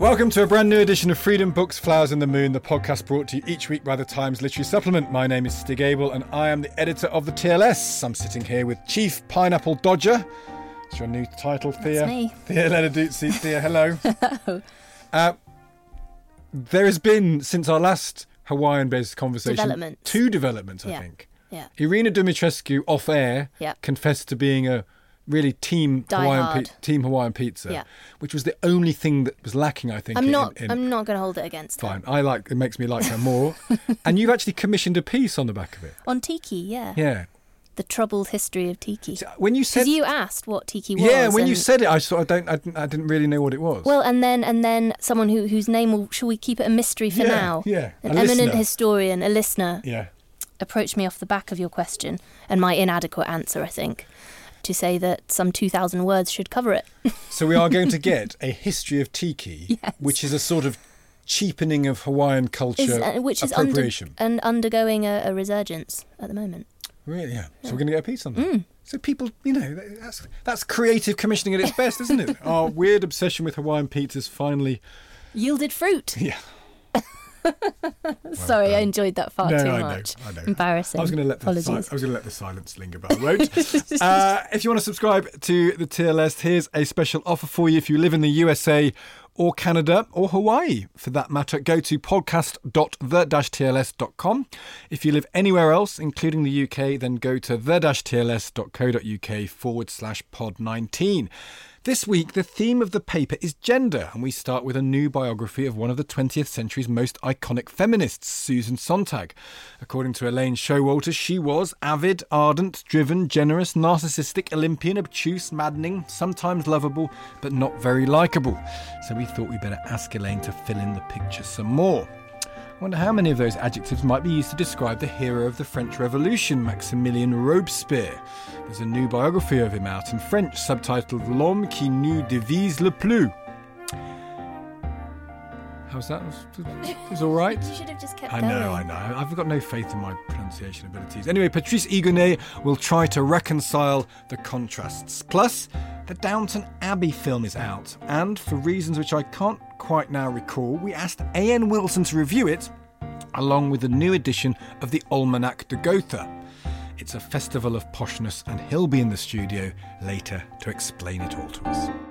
Welcome to a brand new edition of Freedom Books, Flowers and the Moon, the podcast brought to you each week by the Times Literary Supplement. My name is Stig Abell and I am the editor of the TLS. I'm sitting here with Chief Pineapple Dodger. It's your new title, Thea. That's me. Thea Lenarduzzi. Thea, hello. Hello. Uh, there has been, since our last Hawaiian based conversation, Developments. two developments, I Yeah. think. Yeah. Irina Dumitrescu, off air, Yeah. confessed to being a really team Die Hawaiian hard. team Hawaiian pizza, Yeah. which was the only thing that was lacking, I think. I'm in- not. in- I'm not going to hold it against her. Fine. I like it makes me like her more. and you've actually commissioned a piece on the back of it. On tiki, yeah. Yeah. The troubled history of tiki. So when you said Because you asked what tiki was. Yeah, when you said it I sort of don't I didn't, I didn't really know what it was. Well, and then and then someone who whose name will shall we keep it a mystery for Yeah, now? yeah, An a eminent listener. historian, a listener, yeah. approached me off the back of your question and my inadequate answer, I think, to say that some two thousand words should cover it. So we are going to get a history of tiki, Yes. which is a sort of cheapening of Hawaiian culture Is, uh, which is under, appropriation. and undergoing a, a resurgence at the moment. Really, yeah. So we're going to get a piece on that. Mm. So people, you know, that's that's creative commissioning at its best, isn't it? Our weird obsession with Hawaiian pizzas finally. Yielded fruit. Yeah. Sorry, I enjoyed that far no, too I much. know, I know. Embarrassing. I was going to let the si- I was going to let the silence linger, but I won't. uh, if you want to subscribe to the TLS, here's a special offer for you. If you live in the USA or Canada or Hawaii, for that matter, go to podcast.the-tls.com. If you live anywhere else, including the UK, then go to the-tls.co.uk forward slash pod 19. This week, the theme of the paper is gender, and we start with a new biography of one of the 20th century's most iconic feminists, Susan Sontag. According to Elaine Showalter, she was avid, ardent, driven, generous, narcissistic, Olympian, obtuse, maddening, sometimes lovable, but not very likeable. So we thought we'd better ask Elaine to fill in the picture some more. I wonder how many of those adjectives might be used to describe the hero of the French Revolution, Maximilien Robespierre. There's a new biography of him out in French, subtitled L'homme qui nous divise le plus. How's that? It was all right. You should have just kept I going. know, I know. I've got no faith in my pronunciation abilities. Anyway, Patrice Higonnet will try to reconcile the contrasts. Plus, the Downton Abbey film is out, and for reasons which I can't quite now recall, we asked A.N. Wilson to review it, along with the new edition of the Almanach de Gotha. It's a festival of poshness, and he'll be in the studio later to explain it all to us.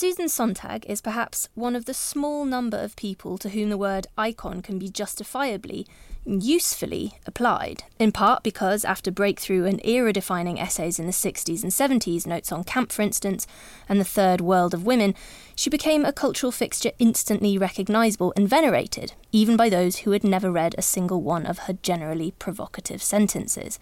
Susan Sontag is perhaps one of the small number of people to whom the word icon can be justifiably, usefully applied, in part because, after breakthrough and era defining essays in the 60s and 70s, Notes on Camp, for instance, and The Third World of Women, she became a cultural fixture instantly recognisable and venerated, even by those who had never read a single one of her generally provocative sentences.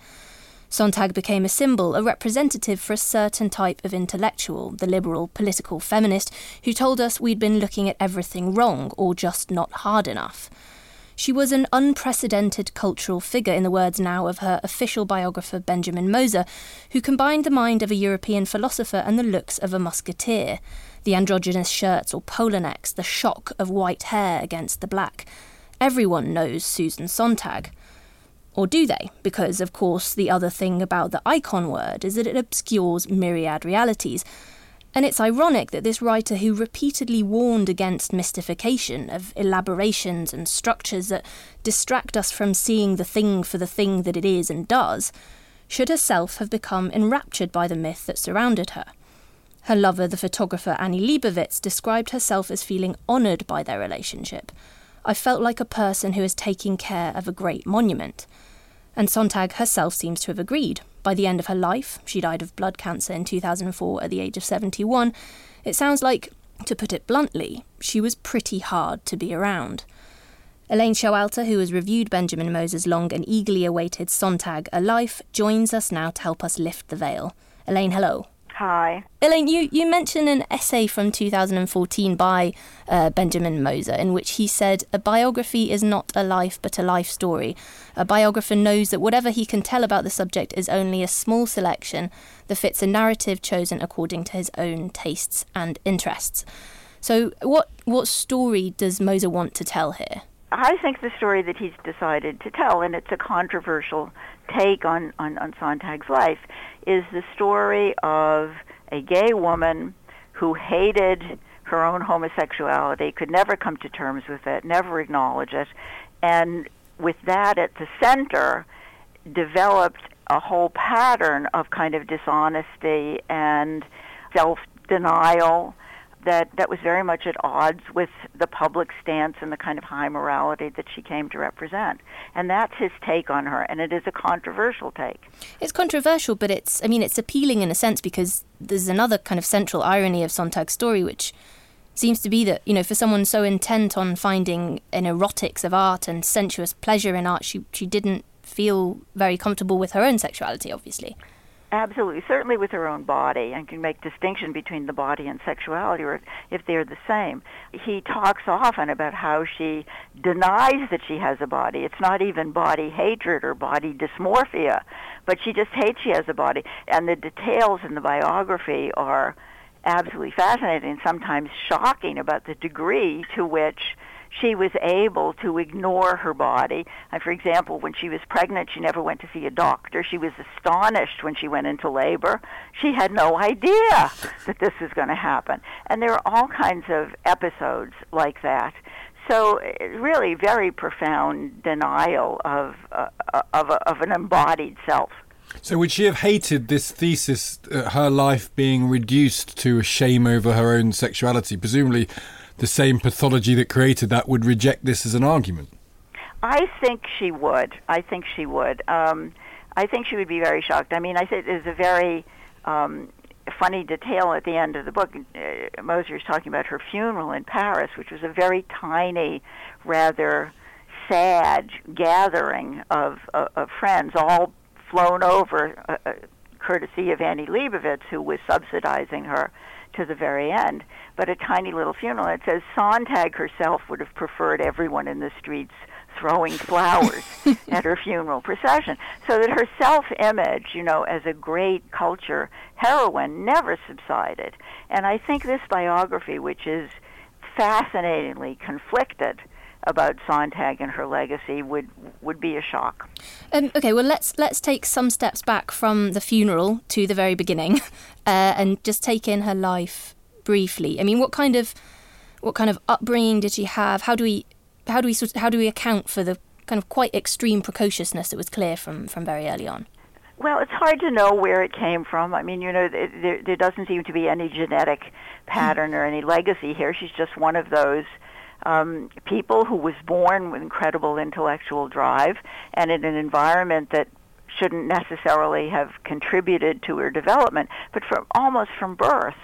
Sontag became a symbol, a representative for a certain type of intellectual, the liberal political feminist, who told us we'd been looking at everything wrong or just not hard enough. She was an unprecedented cultural figure, in the words now of her official biographer Benjamin Moser, who combined the mind of a European philosopher and the looks of a musketeer. The androgynous shirts or polo necks, the shock of white hair against the black. Everyone knows Susan Sontag. Or do they? Because, of course, the other thing about the icon word is that it obscures myriad realities and it's ironic that this writer, who repeatedly warned against mystification of elaborations and structures that distract us from seeing the thing for the thing that it is and does, should herself have become enraptured by the myth that surrounded her. Her lover, the photographer Annie Leibovitz, described herself as feeling honoured by their relationship. I felt like a person who is taking care of a great monument. And Sontag herself seems to have agreed, by the end of her life, she died of blood cancer in 2004 at the age of 71, it sounds like, to put it bluntly, she was pretty hard to be around. Elaine Showalter, who has reviewed Benjamin Moser's long and eagerly awaited Sontag A Life, joins us now to help us lift the veil. Elaine, hello. Hi. Elaine, you, you mentioned an essay from 2014 by uh, Benjamin Moser in which he said, A biography is not a life but a life story. A biographer knows that whatever he can tell about the subject is only a small selection that fits a narrative chosen according to his own tastes and interests. So, what, what story does Moser want to tell here? I think the story that he's decided to tell, and it's a controversial take on, on, on Sontag's life, is the story of a gay woman who hated her own homosexuality, could never come to terms with it, never acknowledge it, and with that at the center, developed a whole pattern of kind of dishonesty and self denial that that was very much at odds with the public stance and the kind of high morality that she came to represent. And that's his take on her, and it is a controversial take. It's controversial, but it's I mean it's appealing in a sense because there's another kind of central irony of Sontag's story which seems to be that, you know, for someone so intent on finding an erotics of art and sensuous pleasure in art, she she didn't feel very comfortable with her own sexuality, obviously. Absolutely, certainly with her own body, and can make distinction between the body and sexuality, or if they're the same. He talks often about how she denies that she has a body. It's not even body hatred or body dysmorphia, but she just hates she has a body. And the details in the biography are absolutely fascinating, sometimes shocking about the degree to which she was able to ignore her body. And for example, when she was pregnant, she never went to see a doctor. She was astonished when she went into labor. She had no idea that this was going to happen. And there are all kinds of episodes like that. So, really, very profound denial of uh, of, of an embodied self. So, would she have hated this thesis, uh, her life being reduced to a shame over her own sexuality? Presumably, the same pathology that created that would reject this as an argument? I think she would. I think she would. Um, I think she would be very shocked. I mean, I think there's a very um, funny detail at the end of the book. Uh, Moser is talking about her funeral in Paris, which was a very tiny, rather sad gathering of, of friends, all flown over, uh, uh courtesy of Annie Leibovitz, who was subsidizing her to the very end but a tiny little funeral. It says Sontag herself would have preferred everyone in the streets throwing flowers at her funeral procession. So that her self image, you know, as a great culture heroine never subsided. And I think this biography, which is fascinatingly conflicted, about Sontag and her legacy would would be a shock. Um, okay, well let's let's take some steps back from the funeral to the very beginning, uh, and just take in her life briefly. I mean, what kind of what kind of upbringing did she have? How do we how do we sort how do we account for the kind of quite extreme precociousness that was clear from from very early on? Well, it's hard to know where it came from. I mean, you know, there, there doesn't seem to be any genetic pattern or any legacy here. She's just one of those um, people who was born with incredible intellectual drive and in an environment that shouldn't necessarily have contributed to her development, but from almost from birth.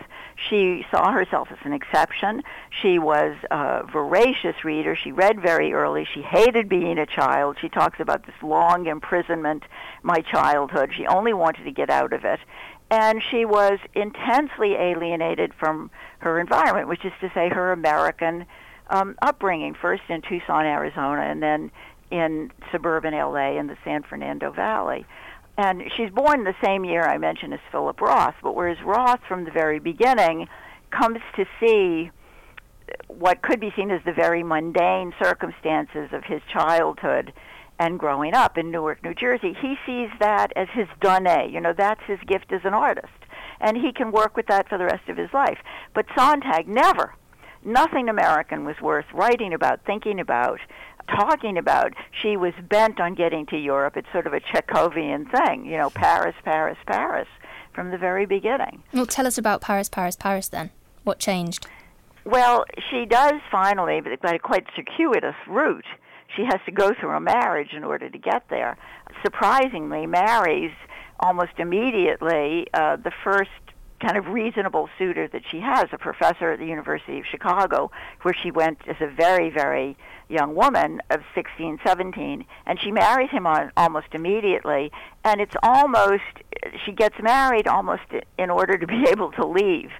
She saw herself as an exception. She was a voracious reader. She read very early. She hated being a child. She talks about this long imprisonment, my childhood. She only wanted to get out of it. And she was intensely alienated from her environment, which is to say, her American um, upbringing, first in Tucson, Arizona, and then in suburban LA in the San Fernando Valley. And she's born the same year I mentioned as Philip Roth, but whereas Roth from the very beginning comes to see what could be seen as the very mundane circumstances of his childhood and growing up in Newark, New Jersey, he sees that as his donné. You know, that's his gift as an artist. And he can work with that for the rest of his life. But Sontag never. Nothing American was worth writing about, thinking about, talking about. She was bent on getting to Europe. It's sort of a Chekhovian thing, you know, Paris, Paris, Paris, from the very beginning. Well, tell us about Paris, Paris, Paris then. What changed? Well, she does finally, but by a quite circuitous route. She has to go through a marriage in order to get there. Surprisingly, marries almost immediately uh, the first kind of reasonable suitor that she has, a professor at the University of Chicago, where she went as a very, very young woman of 16, 17, and she marries him on, almost immediately. And it's almost, she gets married almost in order to be able to leave.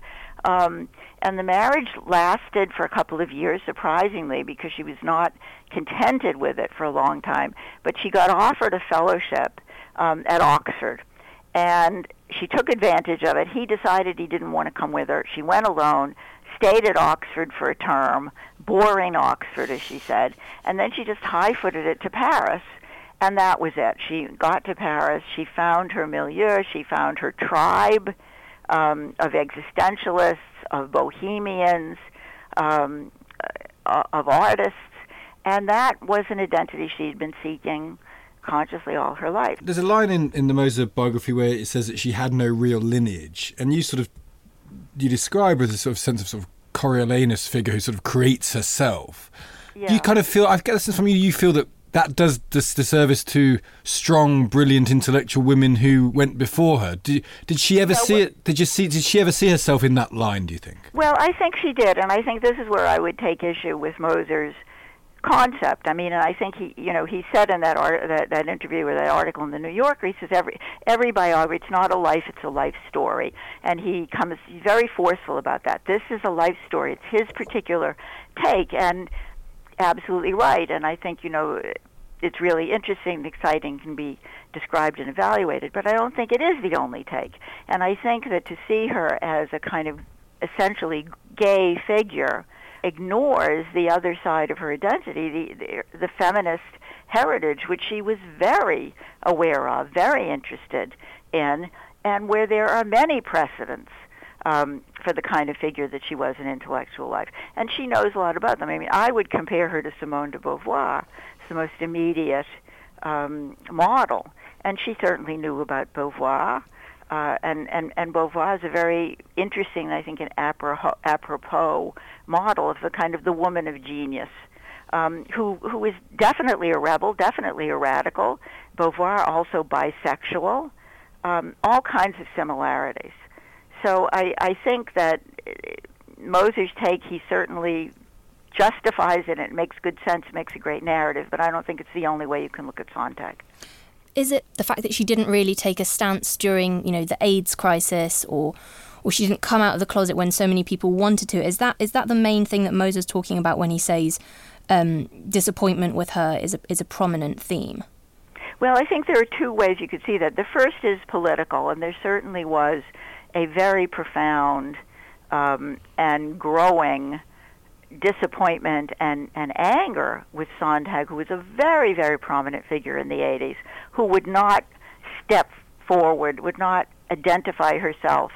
Um, and the marriage lasted for a couple of years, surprisingly, because she was not contented with it for a long time. But she got offered a fellowship um, at Oxford, and she took advantage of it. He decided he didn't want to come with her. She went alone, stayed at Oxford for a term, boring Oxford, as she said, and then she just high footed it to Paris. And that was it. She got to Paris. She found her milieu. She found her tribe um, of existentialists, of bohemians, um, uh, of artists, and that was an identity she'd been seeking consciously all her life. There's a line in, in the Moser biography where it says that she had no real lineage, and you sort of you describe her as a sort of sense of sort of Coriolanus figure who sort of creates herself. Yeah. Do you kind of feel? I get this from you. You feel that that does dis- disservice to strong, brilliant intellectual women who went before her. Did, did she ever no, see it? Did you see? Did she ever see herself in that line? Do you think? Well, I think she did, and I think this is where I would take issue with Moser's concept. I mean, and I think he, you know, he said in that art, that, that interview or that article in the New Yorker, he says every every biography, it's not a life, it's a life story, and he comes very forceful about that. This is a life story. It's his particular take, and absolutely right. And I think you know it's really interesting, and exciting, can be described and evaluated. But I don't think it is the only take. And I think that to see her as a kind of essentially gay figure ignores the other side of her identity, the, the, the feminist heritage, which she was very aware of, very interested in, and where there are many precedents um, for the kind of figure that she was in intellectual life. And she knows a lot about them. I mean, I would compare her to Simone de Beauvoir, It's the most immediate um, model. And she certainly knew about Beauvoir. Uh, and, and, and Beauvoir is a very interesting, I think, an apropos, apropos model of the kind of the woman of genius, um, who who is definitely a rebel, definitely a radical. Beauvoir also bisexual, um, all kinds of similarities. So I, I think that uh, Moser's take, he certainly justifies it. It makes good sense, makes a great narrative, but I don't think it's the only way you can look at Sontag. Is it the fact that she didn't really take a stance during, you know, the AIDS crisis or or she didn't come out of the closet when so many people wanted to? Is that is that the main thing that Moser's talking about when he says um, disappointment with her is a, is a prominent theme? Well, I think there are two ways you could see that. The first is political, and there certainly was a very profound um, and growing disappointment and, and anger with Sontag, who was a very, very prominent figure in the 80s, who would not step forward, would not identify herself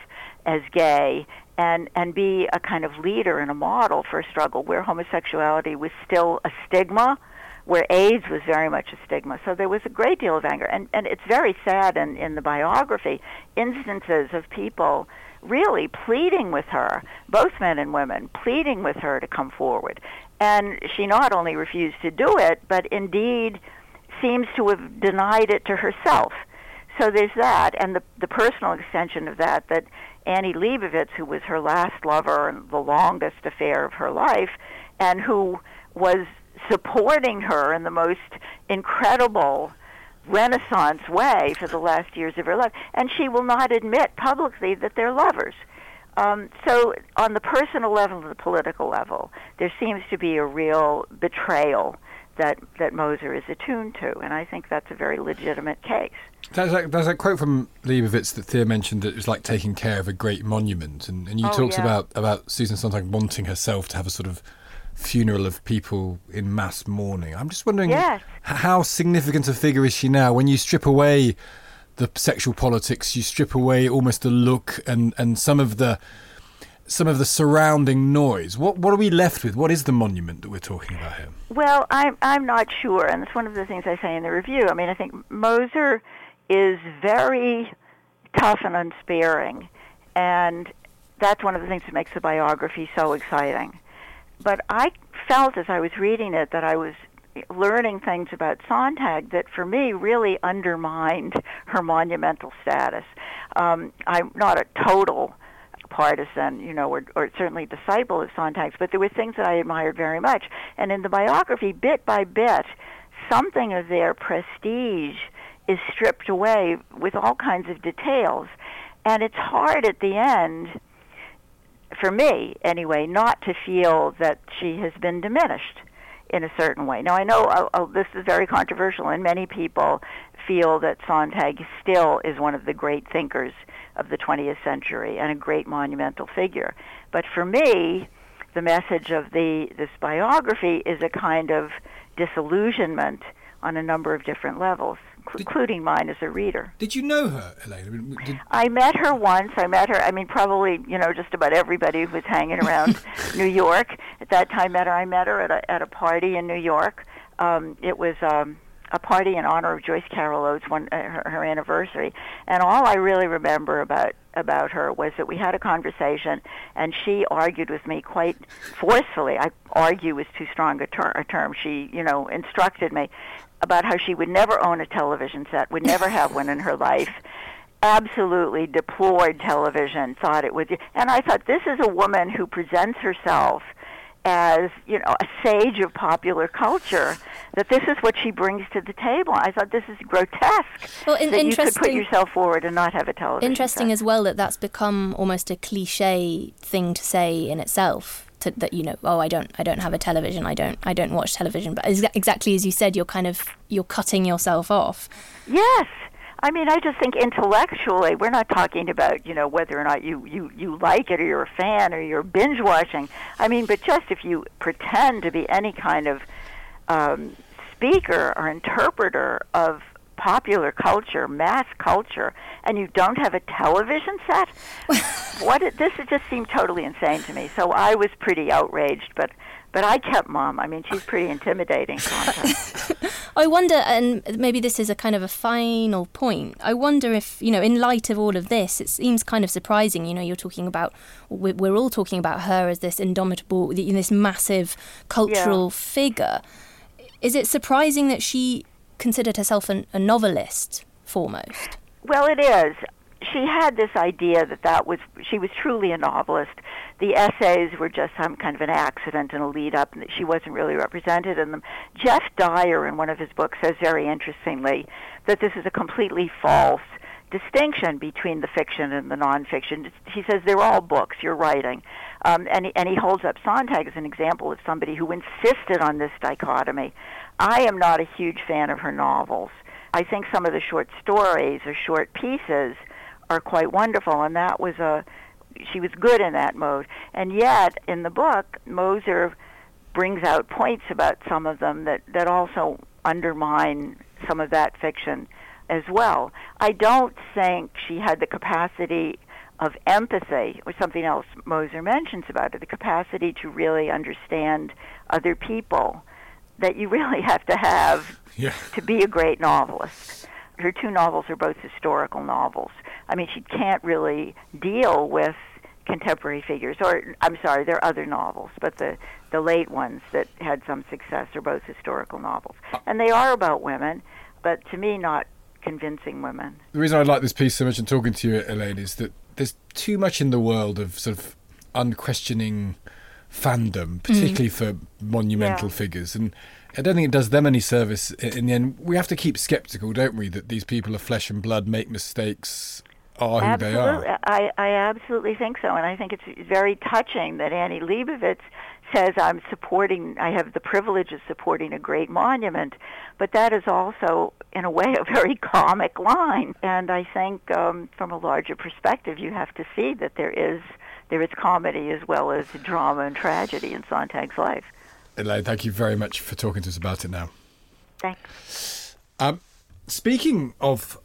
as gay, and, and be a kind of leader and a model for a struggle where homosexuality was still a stigma, where AIDS was very much a stigma. So there was a great deal of anger. And, and it's very sad in, in the biography, instances of people really pleading with her, both men and women, pleading with her to come forward. And she not only refused to do it, but indeed seems to have denied it to herself. So there's that, and the, the personal extension of that, that Annie Leibovitz, who was her last lover and the longest affair of her life, and who was supporting her in the most incredible renaissance way for the last years of her life. And she will not admit publicly that they're lovers. Um, so, on the personal level and the political level, there seems to be a real betrayal that that Moser is attuned to, and I think that's a very legitimate case. There's a, there's that quote from Leibovitz that Thea mentioned that it was like taking care of a great monument, and, and you Oh, talked yeah. about about Susan Sontag wanting herself to have a sort of funeral of people in mass mourning. I'm just wondering Yes. how significant a figure is she now when you strip away the sexual politics, you strip away almost the look and, and some of the some of the surrounding noise. What what are we left with? What is the monument that we're talking about here? Well, I'm I'm not sure, and it's one of the things I say in the review. I mean, I think Moser is very tough and unsparing, and that's one of the things that makes the biography so exciting. But I felt as I was reading it that I was learning things about Sontag that for me really undermined her monumental status. Um, I'm not a total partisan, you know, or, or certainly disciple of Sontag's, but there were things that I admired very much. And in the biography, bit by bit, something of their prestige is stripped away with all kinds of details. And it's hard at the end, for me anyway, not to feel that she has been diminished in a certain way. Now, I know uh, uh, this is very controversial, and many people feel that Sontag still is one of the great thinkers of the 20th century and a great monumental figure. But for me, the message of the this biography is a kind of disillusionment on a number of different levels, cl- including mine as a reader. Did you know her, Elaine? I did, I met her once. I met her. I mean, probably you know just about everybody who was hanging around New York at that time met her. I met her at a at a party in New York. Um, it was um, a party in honor of Joyce Carol Oates, one uh, her, her anniversary. And all I really remember about about her was that we had a conversation, and she argued with me quite forcefully. I argue is too strong a, ter- a term. She you know instructed me about how she would never own a television set, would never have one in her life absolutely deplored television, thought it would. And I thought this is a woman who presents herself as you know a sage of popular culture. That this is what she brings to the table. I thought this is grotesque. Well, in- that you could put yourself forward and not have a television. Interesting as well that that's become almost a cliche thing to say in itself. To, that you know, oh, I don't, I don't have a television. I don't, I don't watch television. But exa- exactly as you said, you're kind of you're cutting yourself off. Yes. I mean, I just think intellectually, we're not talking about, you know, whether or not you, you, you like it or you're a fan or you're binge watching. I mean, but just if you pretend to be any kind of um, speaker or interpreter of popular culture, mass culture, and you don't have a television set, what it, this just seemed totally insane to me. So I was pretty outraged, but but I kept mum. I mean, she's pretty intimidating. I wonder, and maybe this is a kind of a final point. I wonder if, you know, in light of all of this, it seems kind of surprising. You know, you're talking about, we're, all talking about her as this indomitable, this massive cultural figure. Is it surprising that she considered herself an, a novelist foremost? Well, it is. She had this idea that that was she was truly a novelist. The essays were just some kind of an accident and a lead up, and she wasn't really represented in them. Geoff Dyer, in one of his books, says very interestingly that this is a completely false distinction between the fiction and the nonfiction. He says they're all books you're writing, um, and he, and he holds up Sontag as an example of somebody who insisted on this dichotomy. I am not a huge fan of her novels. I think some of the short stories or short pieces are quite wonderful, and that was a she was good in that mode. And yet, in the book, Moser brings out points about some of them that that also undermine some of that fiction as well. I don't think she had the capacity of empathy, or something else Moser mentions about it, the capacity to really understand other people that you really have to have yeah. to be a great novelist. Her two novels are both historical novels. I mean, she can't really deal with contemporary figures, or I'm sorry, there are other novels, but the the late ones that had some success are both historical novels, and they are about women, but to me, not convincing women. The reason I like this piece so much and talking to you, Elaine, is that there's too much in the world of sort of unquestioning fandom, mm. particularly for monumental Yeah. figures. And I don't think it does them any service in the end. We have to keep skeptical, don't we, that these people of flesh and blood, make mistakes. Are who absolutely. they are. I, I absolutely think so, and I think it's very touching that Annie Leibovitz says I'm supporting, I have the privilege of supporting a great monument, but that is also, in a way, a very comic line. And I think, um, from a larger perspective, you have to see that there is there is comedy as well as drama and tragedy in Sontag's life. Elaine, thank you very much for talking to us about it now. Thanks. Um, speaking of,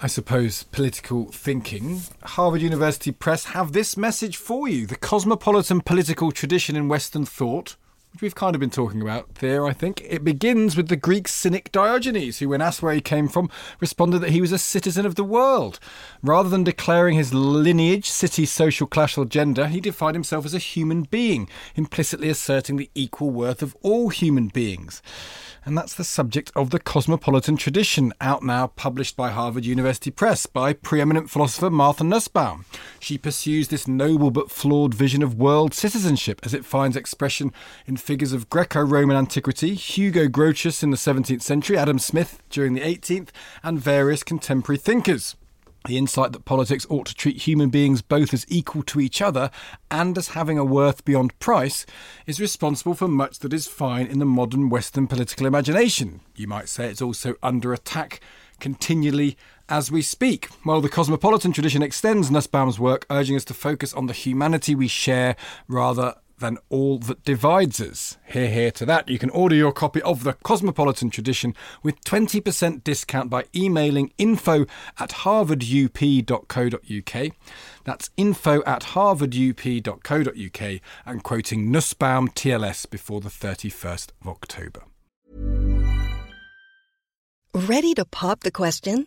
I suppose, political thinking, Harvard University Press have this message for you the cosmopolitan political tradition in Western thought. Which we've kind of been talking about there, I think. It begins with the Greek cynic Diogenes, who, when asked where he came from, responded that he was a citizen of the world. Rather than declaring his lineage, city, social class, or gender, he defined himself as a human being, implicitly asserting the equal worth of all human beings and that's the subject of The Cosmopolitan Tradition, out now published by Harvard University Press by preeminent philosopher Martha Nussbaum. She pursues this noble but flawed vision of world citizenship as it finds expression in figures of Greco Roman antiquity, Hugo Grotius in the 17th century, Adam Smith during the 18th, and various contemporary thinkers. The insight that politics ought to treat human beings both as equal to each other and as having a worth beyond price is responsible for much that is fine in the modern Western political imagination. You might say it's also under attack continually as we speak. Well, the cosmopolitan tradition extends Nussbaum's work, urging us to focus on the humanity we share rather than all that divides us. Hear, hear to that. You can order your copy of The Cosmopolitan Tradition with 20% discount by emailing info at harvardup.co.uk. That's info at harvardup.co.uk and quoting Nussbaum TLS before the 31st of October. Ready to pop the question?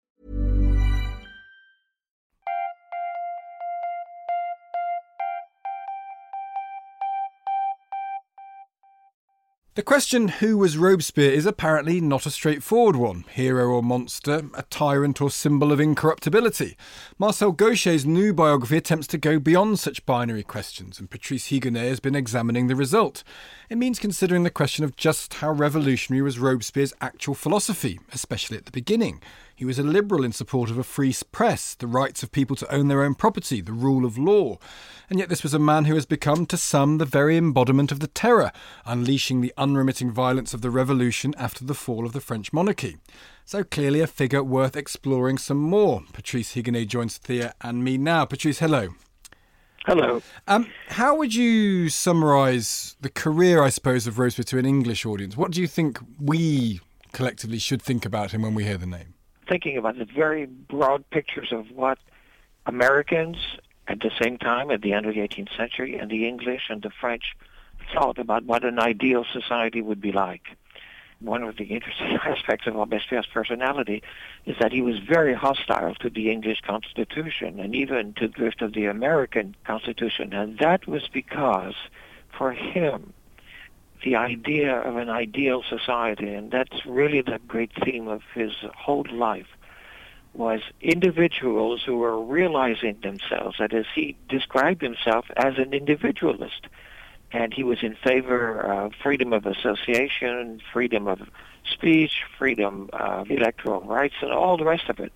The question, who was Robespierre, is apparently not a straightforward one. Hero or monster, a tyrant or symbol of incorruptibility. Marcel Gauchet's new biography attempts to go beyond such binary questions, and Patrice Higonnet has been examining the result. It means considering the question of just how revolutionary was Robespierre's actual philosophy, especially at the beginning. He was a liberal in support of a free press, the rights of people to own their own property, the rule of law. And yet, this was a man who has become, to some, the very embodiment of the terror, unleashing the unremitting violence of the revolution after the fall of the French monarchy. So, clearly, a figure worth exploring some more. Patrice Higonnet joins Thea and me now. Patrice, hello. Hello. Um, how would you summarise the career, I suppose, of Robespierre to an English audience? What do you think we collectively should think about him when we hear the name? Thinking about the very broad pictures of what Americans at the same time, at the end of the 18th century, and the English and the French thought about what an ideal society would be like. One of the interesting aspects of Robespierre's personality is that he was very hostile to the English Constitution and even to the drift of the American Constitution. And that was because, for him, the idea of an ideal society, and that's really the great theme of his whole life, was individuals who were realizing themselves. That is, he described himself as an individualist, and he was in favor of freedom of association, freedom of speech, freedom of electoral rights, and all the rest of it.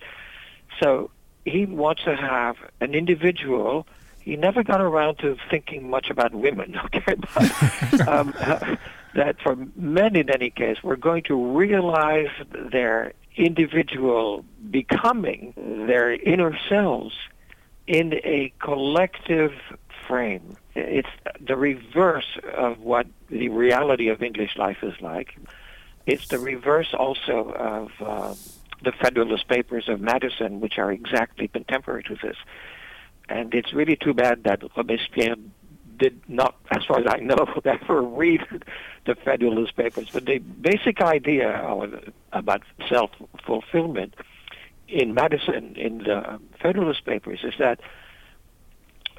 So he wants to have an individual he never got around to thinking much about women. Okay, but, um, that for men in any case were going to realize their individual becoming, their inner selves, in a collective frame. It's the reverse of what the reality of English life is like. It's the reverse also of uh, the Federalist Papers of Madison, which are exactly contemporary to this. And it's really too bad that Robespierre did not, as far as I know, ever read the Federalist Papers. But the basic idea about self-fulfillment in Madison, in the Federalist Papers, is that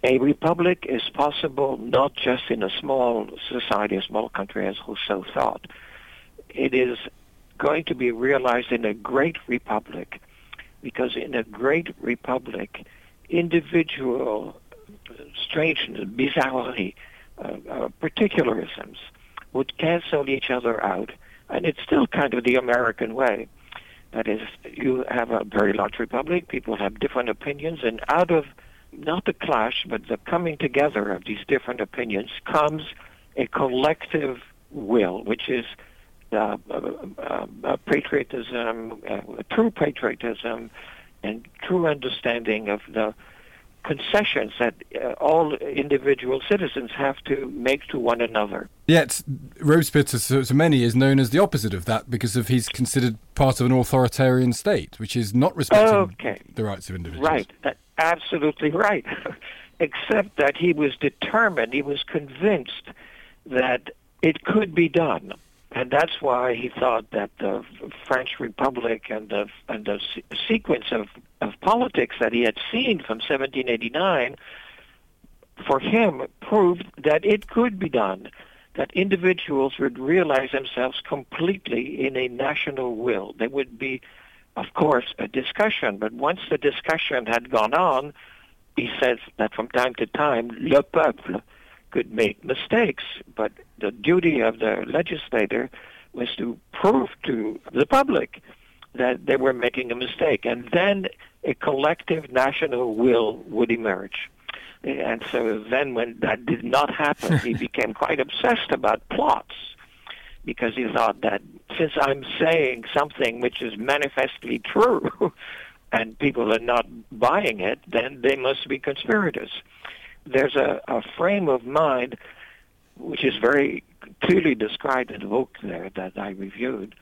a republic is possible not just in a small society, a small country, as Rousseau thought. It is going to be realized in a great republic, because in a great republic, individual strangeness, bizarrerie, uh, uh, particularisms would cancel each other out. And it's still kind of the American way. That is, you have a very large republic, people have different opinions, and out of not the clash, but the coming together of these different opinions comes a collective will, which is uh, uh, uh, patriotism, uh, true patriotism, and true understanding of the concessions that uh, all individual citizens have to make to one another. Yet, Robespierre, to, to, many, is known as the opposite of that because of he's considered part of an authoritarian state, which is not respecting okay. the rights of individuals. Right, that, absolutely right. Except that he was determined, he was convinced that it could be done and that's why he thought that the French Republic and the and the sequence of of politics that he had seen from 1789 for him proved that it could be done that individuals would realize themselves completely in a national will. There would be of course a discussion but once the discussion had gone on he says that from time to time le peuple could make mistakes, but the duty of the legislator was to prove to the public that they were making a mistake, and then a collective national will would emerge. And so then, when that did not happen, he became quite obsessed about plots because he thought that since I'm saying something which is manifestly true and people are not buying it, then they must be conspirators there's a, a frame of mind which is very clearly described in the book there that I reviewed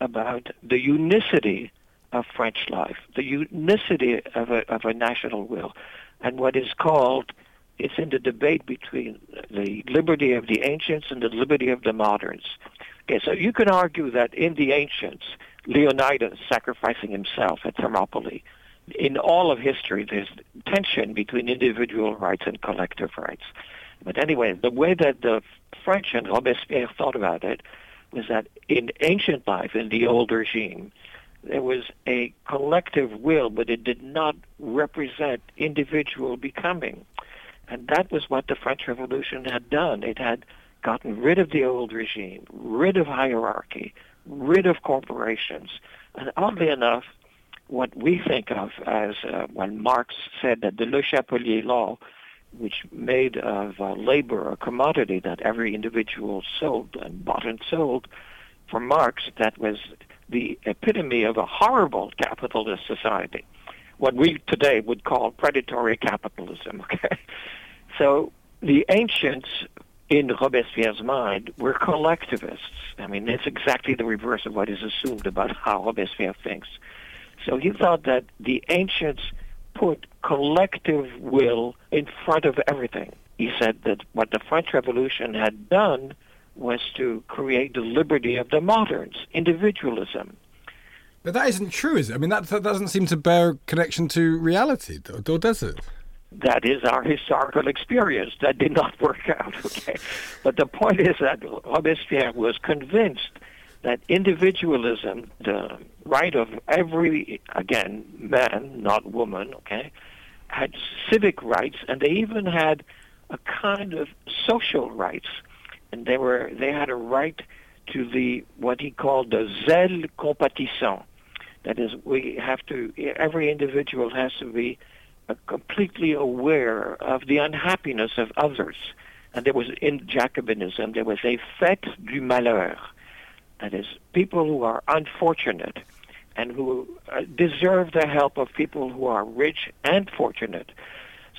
about the unicity of French life, the unicity of a, of a national will, and what is called it's in the debate between the liberty of the ancients and the liberty of the moderns. Okay, so you can argue that in the ancients, Leonidas sacrificing himself at Thermopylae in all of history, there's tension between individual rights and collective rights. But anyway, the way that the French and Robespierre thought about it was that in ancient life, in the old regime, there was a collective will, but it did not represent individual becoming. And that was what the French Revolution had done. It had gotten rid of the old regime, rid of hierarchy, rid of corporations. And oddly enough, what we think of as uh, when Marx said that the Le Chapelier law, which made of uh, labor a commodity that every individual sold and bought and sold, for Marx, that was the epitome of a horrible capitalist society, what we today would call predatory capitalism. Okay, so the ancients in Robespierre's mind were collectivists. I mean, it's exactly the reverse of what is assumed about how Robespierre thinks. So he thought that the ancients put collective will in front of everything. He said that what the French Revolution had done was to create the liberty of the moderns, individualism. But that isn't true, is it? I mean, that, that doesn't seem to bear connection to reality, or does it? that is our historical experience. That did not work out, okay? But the point is that Robespierre was convinced that individualism, the right of every, again, man, not woman, okay, had civic rights, and they even had a kind of social rights. And they were they had a right to the what he called the zèle compatissant. That is, we have to every individual has to be uh, completely aware of the unhappiness of others. And there was in Jacobinism there was a fête du malheur. That is, people who are unfortunate and who uh, deserve the help of people who are rich and fortunate.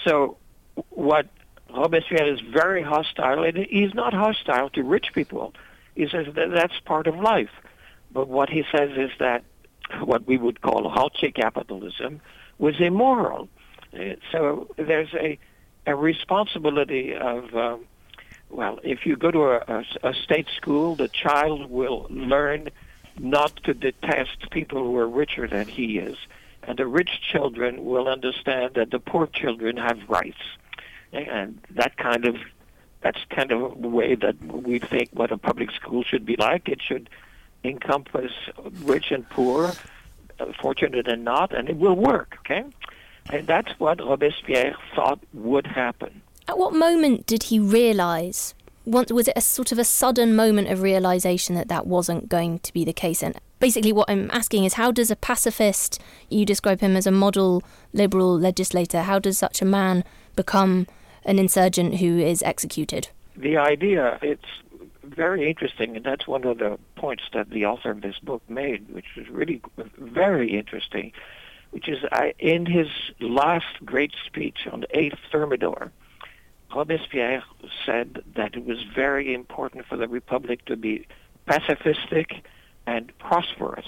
So, what Robespierre is very hostile, and he's not hostile to rich people. He says that that's part of life. But what he says is that what we would call hauche capitalism was immoral. Uh, so there's a, a responsibility of, um, well, if you go to a, a, a state school, the child will learn not to detest people who are richer than he is. And the rich children will understand that the poor children have rights. And that kind of that's kind of the way that we think what a public school should be like. It should encompass rich and poor, fortunate and not, and it will work, okay? And that's what Robespierre thought would happen. At what moment did he realize was it a sort of a sudden moment of realization that that wasn't going to be the case? And basically, what I'm asking is how does a pacifist, you describe him as a model liberal legislator, how does such a man become an insurgent who is executed? The idea, it's very interesting, and that's one of the points that the author of this book made, which is really very interesting, which is I, in his last great speech on the 8th Thermidor, Robespierre said that it was very important for the Republic to be pacifistic and prosperous,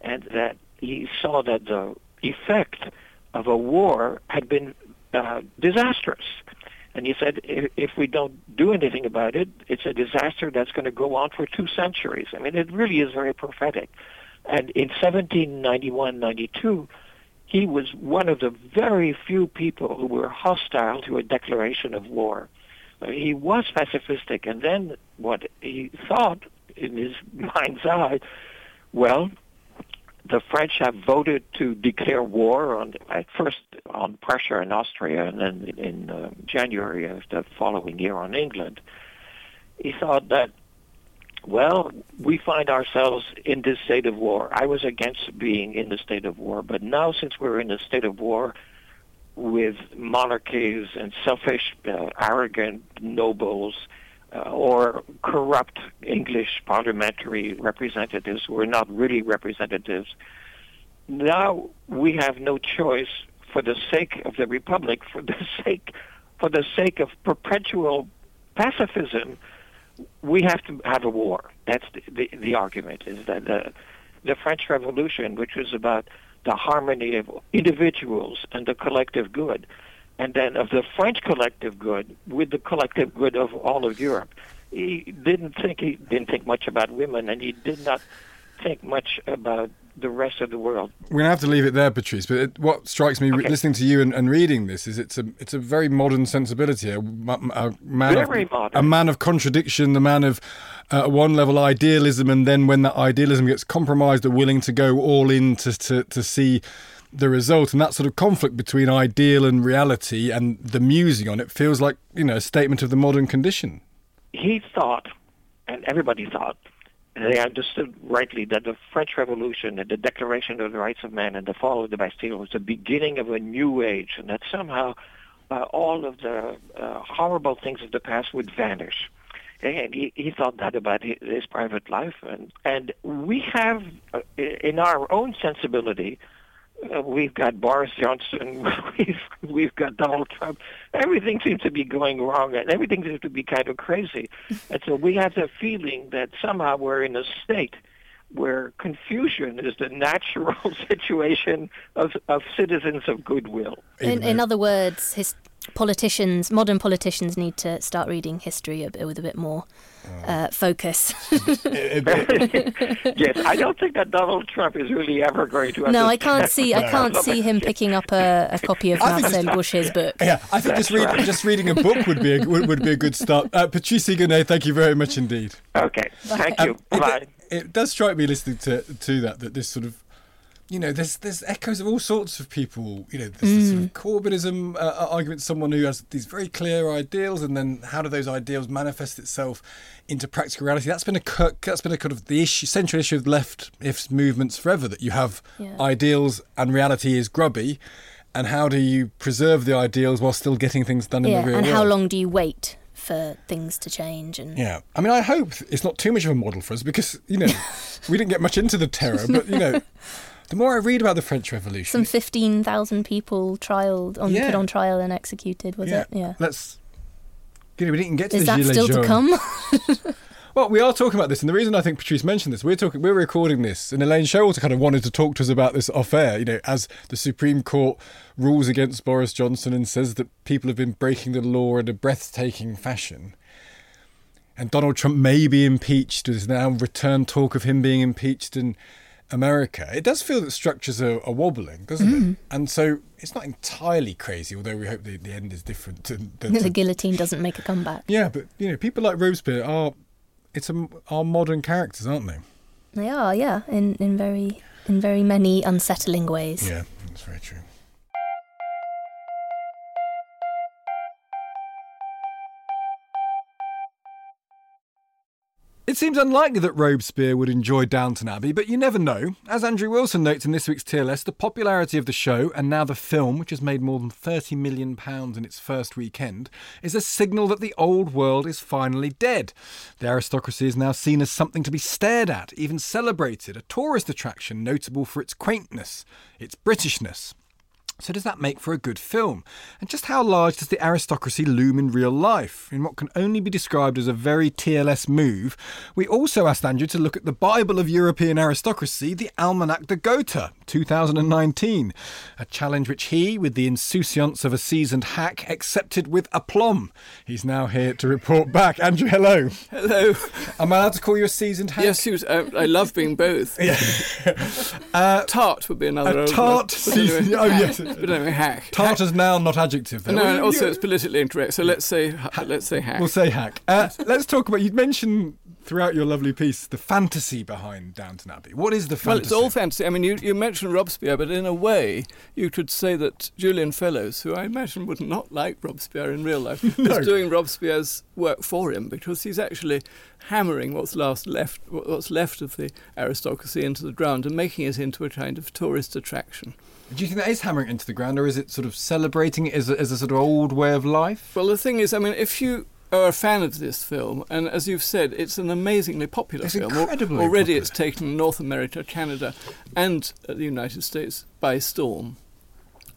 and that he saw that the effect of a war had been uh, disastrous. And he said, if, if we don't do anything about it, it's a disaster that's going to go on for two centuries. I mean, it really is very prophetic. And in 1791-92, he was one of the very few people who were hostile to a declaration of war. Uh, he was pacifistic, and then what he thought in his mind's eye, well, the French have voted to declare war on at first on Prussia and Austria, and then in uh, January of the following year on England. He thought that well, we find ourselves in this state of war. I was against being in the state of war, but now since we're in a state of war with monarchies and selfish, uh, arrogant nobles, uh, or corrupt English parliamentary representatives who are not really representatives, now we have no choice for the sake of the republic, for the sake, for the sake of perpetual pacifism we have to have a war. That's the, the, the argument, is that the, the French Revolution, which was about the harmony of individuals and the collective good, and then of the French collective good with the collective good of all of Europe. He didn't think he didn't think much about women, and he did not think much about the rest of the world. We're gonna have to leave it there, Patrice. But it, what strikes me, okay. listening to you and, and, reading this, is it's a it's a very modern sensibility. A, a man very of, modern. a man of contradiction, the man of uh, one level idealism, and then when that idealism gets compromised, are willing to go all in to to, to see the result and that sort of conflict between ideal and reality and the musing on it feels like you know a statement of the modern condition he thought and everybody thought they understood rightly that the French Revolution and the Declaration of the Rights of Man and the fall of the Bastille was the beginning of a new age, and that somehow uh, all of the uh, horrible things of the past would vanish. And he, he thought that about his, private life, and and we have uh, in our own sensibility uh, we've got Boris Johnson, we've we've got Donald Trump. Everything seems to be going wrong, and everything seems to be kind of crazy. and so we have the feeling that somehow we're in a state where confusion is the natural situation of, of citizens of goodwill. In, in other words, his, politicians, modern politicians, need to start reading history a bit, with a bit more Oh. uh, focus. yes, I don't think that Donald Trump is really ever going to. no, I can't see. I can't see him picking up a, a copy of I think Marcel Gauchet's book. Yeah, I think just read, just reading a book would be a, would, would be a good start. Uh, Patrice Higonnet, thank you very much indeed. Okay, thank you. Um, Bye. it, it does strike me listening to to that that this sort of you know there's there's echoes of all sorts of people you know there's this sort of corbynism uh, argument someone who has these very clear ideals and then how do those ideals manifest itself into practical reality that's been a that's been a kind of the issue central issue of left ifs movements forever that you have Yeah. ideals and reality is grubby and how do you preserve the ideals while still getting things done in the real and world how long do you wait for things to change? And yeah, I mean, I hope it's not too much of a model for us because you know we didn't get much into the terror, but you know, the more I read about the French Revolution, some fifteen thousand people trialed on Yeah. put on trial and executed. Was yeah, it? Yeah. let's. You know, we didn't get to Is the that Gilets still to come? Well, we are talking about this, and the reason I think Patrice mentioned this, we're talking, we're recording this, and Elaine Showalter kind of wanted to talk to us about this off air. You know, as the Supreme Court rules against Boris Johnson and says that people have been breaking the law in a breathtaking fashion, and Donald Trump may be impeached. There's now return talk of him being impeached in America. It does feel that structures are, are wobbling, doesn't Mm. it? And so it's not entirely crazy, although we hope the, the end is different. Than the to- guillotine doesn't make a comeback. yeah, but you know, people like Robespierre are it's a, are modern characters, aren't they? They are, yeah, in in very in very many unsettling ways. Yeah, that's very true. It seems unlikely that Robespierre would enjoy Downton Abbey, but you never know. As Andrew Wilson notes in this week's TLS, the popularity of the show and now the film, which has made more than £30 million in its first weekend, is a signal that the old world is finally dead. The aristocracy is now seen as something to be stared at, even celebrated, a tourist attraction notable for its quaintness, its Britishness. So, does that make for a good film? And just how large does the aristocracy loom in real life? In what can only be described as a very TLS move, we also asked Andrew to look at the Bible of European aristocracy, the Almanach de Gotha, 2019. A challenge which he, with the insouciance of a seasoned hack, accepted with aplomb. He's now here to report back. Andrew, hello. Hello. Am I allowed to call you a seasoned hack? Yes, you, uh, I love being both. Uh, Tart would be another. a tart. Oh, yes. But anyway, hack. Tart is now not adjective. No, Well, and you- also it's politically incorrect. So let's say ha- let's say hack. We'll say hack. Uh, let's talk about. You'd mentioned throughout your lovely piece the fantasy behind Downton Abbey. What is the fantasy? Well, it's all fantasy. I mean, you, you mentioned Robespierre, but in a way, you could say that Julian Fellowes, who I imagine would not like Robespierre in real life, No. is doing Robespierre's work for him because he's actually hammering what's last left, what's left of the aristocracy into the ground and making it into a kind of tourist attraction. Do you think that is hammering into the ground, or is it sort of celebrating it as a, as a sort of old way of life? Well, the thing is, I mean, if you are a fan of this film, and as you've said, it's an amazingly popular It's film. Incredibly Already popular. it's taken North America, Canada, and uh, the United States by storm.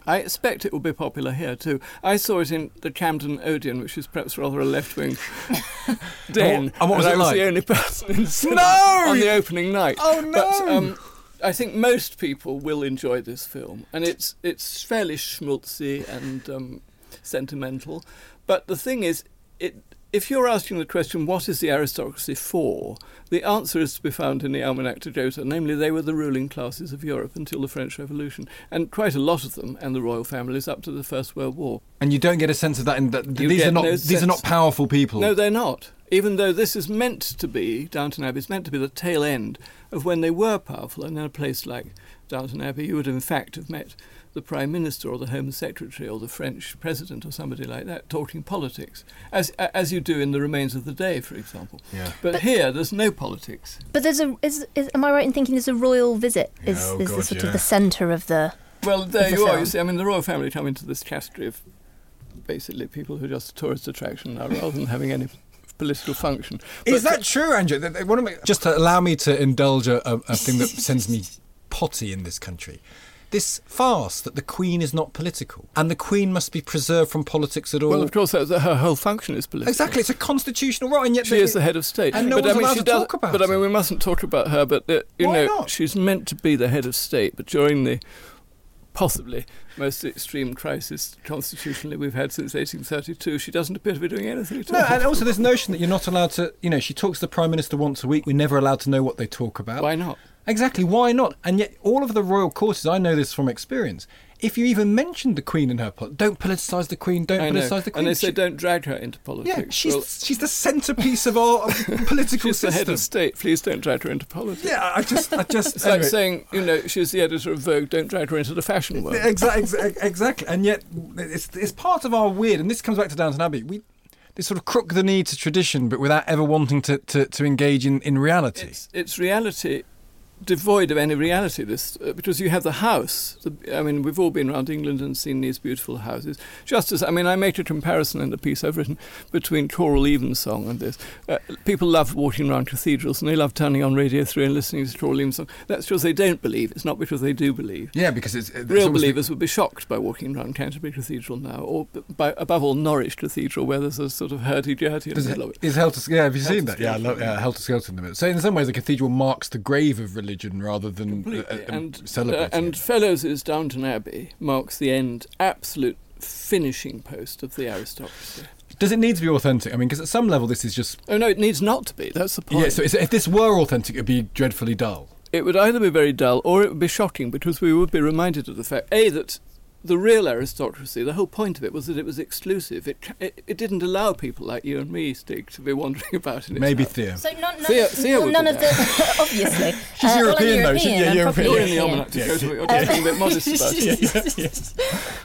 I expect it will be popular here too. I saw it in the Camden Odeon, which is perhaps rather a left-wing den, and what was I it was like? the only person in the No! on the opening night. Oh, no! But, um, I think most people will enjoy this film, and it's it's fairly schmaltzy and um, sentimental. But the thing is, it if you're asking the question, what is the aristocracy for? The answer is to be found in the Almanach de Gotha, namely, they were the ruling classes of Europe until the French Revolution, and quite a lot of them, and the royal families up to the First World War. And you don't get a sense of that. In that these are not no these are not powerful people. No, they're not. Even though this is meant to be, Downton Abbey is meant to be the tail end of when they were powerful, and in a place like Downton Abbey, you would in fact have met the Prime Minister or the Home Secretary or the French President or somebody like that talking politics, as as you do in the Remains of the Day, for example. Yeah. But, here, there's no politics. But there's a is, is am I right in thinking there's a royal visit? Yeah, Is oh is God, the sort yeah. of the centre of the Well, there the you are. You see, I mean, the royal family come into this category of basically people who are just a tourist attraction now, rather than having any political function. Is that true, Andrew? They- they wanna make- just to allow me to indulge a, a, a thing that sends me potty in this country. This farce that the Queen is not political and the Queen must be preserved from politics at all. Well, of course, that's, her whole function is political. exactly, it's a constitutional right, and yet She they- is the head of state. And no but one's I mean, allowed to does, talk about But I mean, we mustn't talk about her. But uh, you Why know, not? she's meant to be the head of state. But during the possibly most extreme crisis constitutionally we've had since 1832. She doesn't appear to be doing anything at No, all. and also this notion that you're not allowed to, you know, she talks to the Prime Minister once a week. We're never allowed to know what they talk about. Why not? Exactly, why not? And yet, all of the royal courses, I know this from experience. If you even mention the Queen and her plot, don't politicise the Queen, don't I know. politicise the Queen. And they say She- don't drag her into politics. yeah, she's Well, she's the centrepiece of our political she's the head of state. Please don't drag her into politics. yeah, I just, I just. It's anyway. like saying, you know, she's the editor of Vogue. Don't drag her into the fashion world. Exactly, exactly, and yet it's it's part of our weird, and this comes back to Downton Abbey. We they sort of crook the knee to tradition, but without ever wanting to, to, to engage in, in reality. It's, it's reality devoid of any reality. This uh, because you have the house. The, I mean, we've all been around England and seen these beautiful houses. Just as I mean, I make a comparison in the piece I've written between choral evensong and this. Uh, people love walking around cathedrals and they love turning on Radio Three and listening to choral evensong. That's because they don't believe. It's not because they do believe. yeah, because it's, it's Real believers would be shocked by walking around Canterbury Cathedral now, or by, above all Norwich Cathedral, where there's a sort of hurdy-gurdy in the Does middle it, of it. is Helter Yeah, have you seen that? Yeah, I Helter love yeah, Helter Skelter in the middle. So in some ways, the cathedral marks the grave of religion rather than uh, Completely. uh, and celebrating. uh, and it. Fellowes' Downton Abbey marks the end, absolute finishing post of the aristocracy. Does it need to be authentic? I mean, because at some level, this is just Oh no, it needs not to be. That's the point. yeah. So if this were authentic, it'd be dreadfully dull. it would either be very dull or it would be shocking because we would be reminded of the fact a that the real aristocracy, the whole point of it was that it was exclusive. It, it, it didn't allow people like you and me, Stig, to be wandering about in its Maybe house. Thea. So none, none, Thea- Thea well, would none of the obviously. She's Uh, well, European, though. She- European, yeah, European. You're in the European. almanac to Yeah. go to it. You're just being a bit modest about it.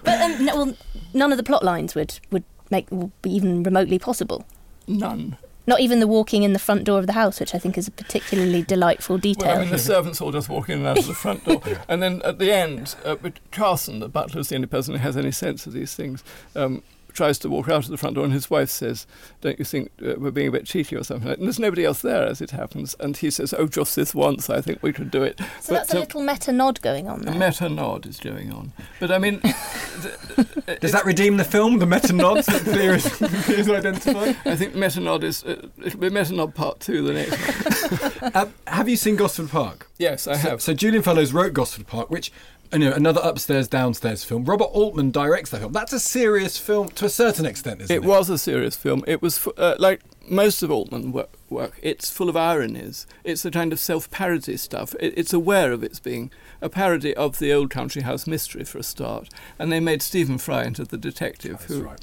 But um, no, well, none of the plot lines would would make would be even remotely possible. None. Not even the walking in the front door of the house, which I think is a particularly delightful detail. Well, I mean, the servants all just walk in and out of the front door. and then at the end, uh, Carson, the butler, is the only person who has any sense of these things, um, tries to walk out of the front door, and his wife says, Don't you think uh, we're being a bit cheeky or something? Like And there's nobody else there, as it happens. And he says, Oh, just this once, I think we could do it. so that's a uh, little meta nod going on a meta nod is going on. But I mean, th- Does that redeem the film? The meta nods that Thea is, Thea is identifying. I think meta nod is, uh, it'll be meta nod part two the next one. Uh, have you seen Gosford Park? Yes, I So- have. So, Julian Fellowes wrote Gosford Park, which you know another upstairs downstairs film. Robert Altman directs that film. That's a serious film to a certain extent, isn't it? It was a serious film. It was uh, like most of Altman work, work. It's full of ironies. It's a kind of self-parody stuff. It, it's aware of its being a parody of the old Country House mystery for a start. And they made Stephen Fry into the detective, That's who right.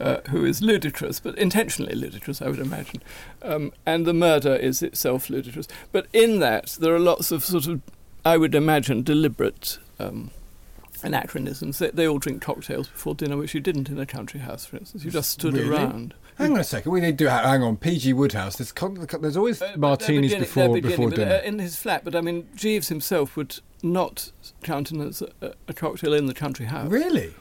uh, who is ludicrous, but intentionally ludicrous, I would imagine. Um, and the murder is itself ludicrous. But in that, there are lots of sort of, I would imagine, deliberate um, anachronisms. They, they all drink cocktails before dinner, which you didn't in a country house, for instance. You just stood Really? around. Hang on a second. We need to. Hang on. PG Wodehouse. There's, con- there's always Uh, martinis before before but, dinner. uh, in his flat, but I mean, Jeeves himself would not countenance a, a cocktail in the country house. really?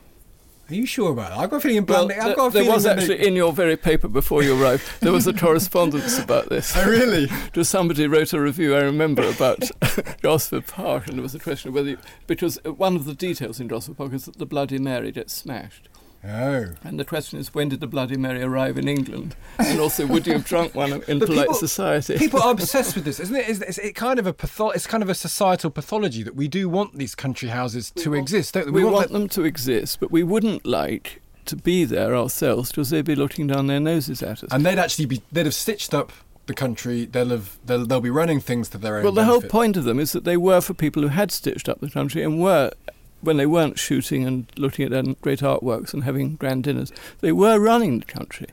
Are you sure about that? I've got a feeling. in Well, I've got a there feeling was actually they- in your very paper before you arrived. There was a correspondence about this. Oh, really? Just somebody wrote a review, I remember, about Gosford Park, and there was a question of whether, you, because one of the details in Gosford Park is that the Bloody Mary gets smashed. Oh. And the question is, when did the Bloody Mary arrive in England? And also, would you have drunk one in But polite people- society? People are obsessed with this, isn't it? Is it's it kind of a patho- It's kind of a societal pathology that we do want these country houses to want- exist, don't we, We want that- them to exist, but we wouldn't like to be there ourselves because they'd be looking down their noses at us. and they'd actually be. They'd have stitched up the country. They'll have. They'll, they'll be running things to their own. Well, the whole point of them is that they were for people who had stitched up the country and were, when they weren't shooting and looking at their great artworks and having grand dinners, they were running the country.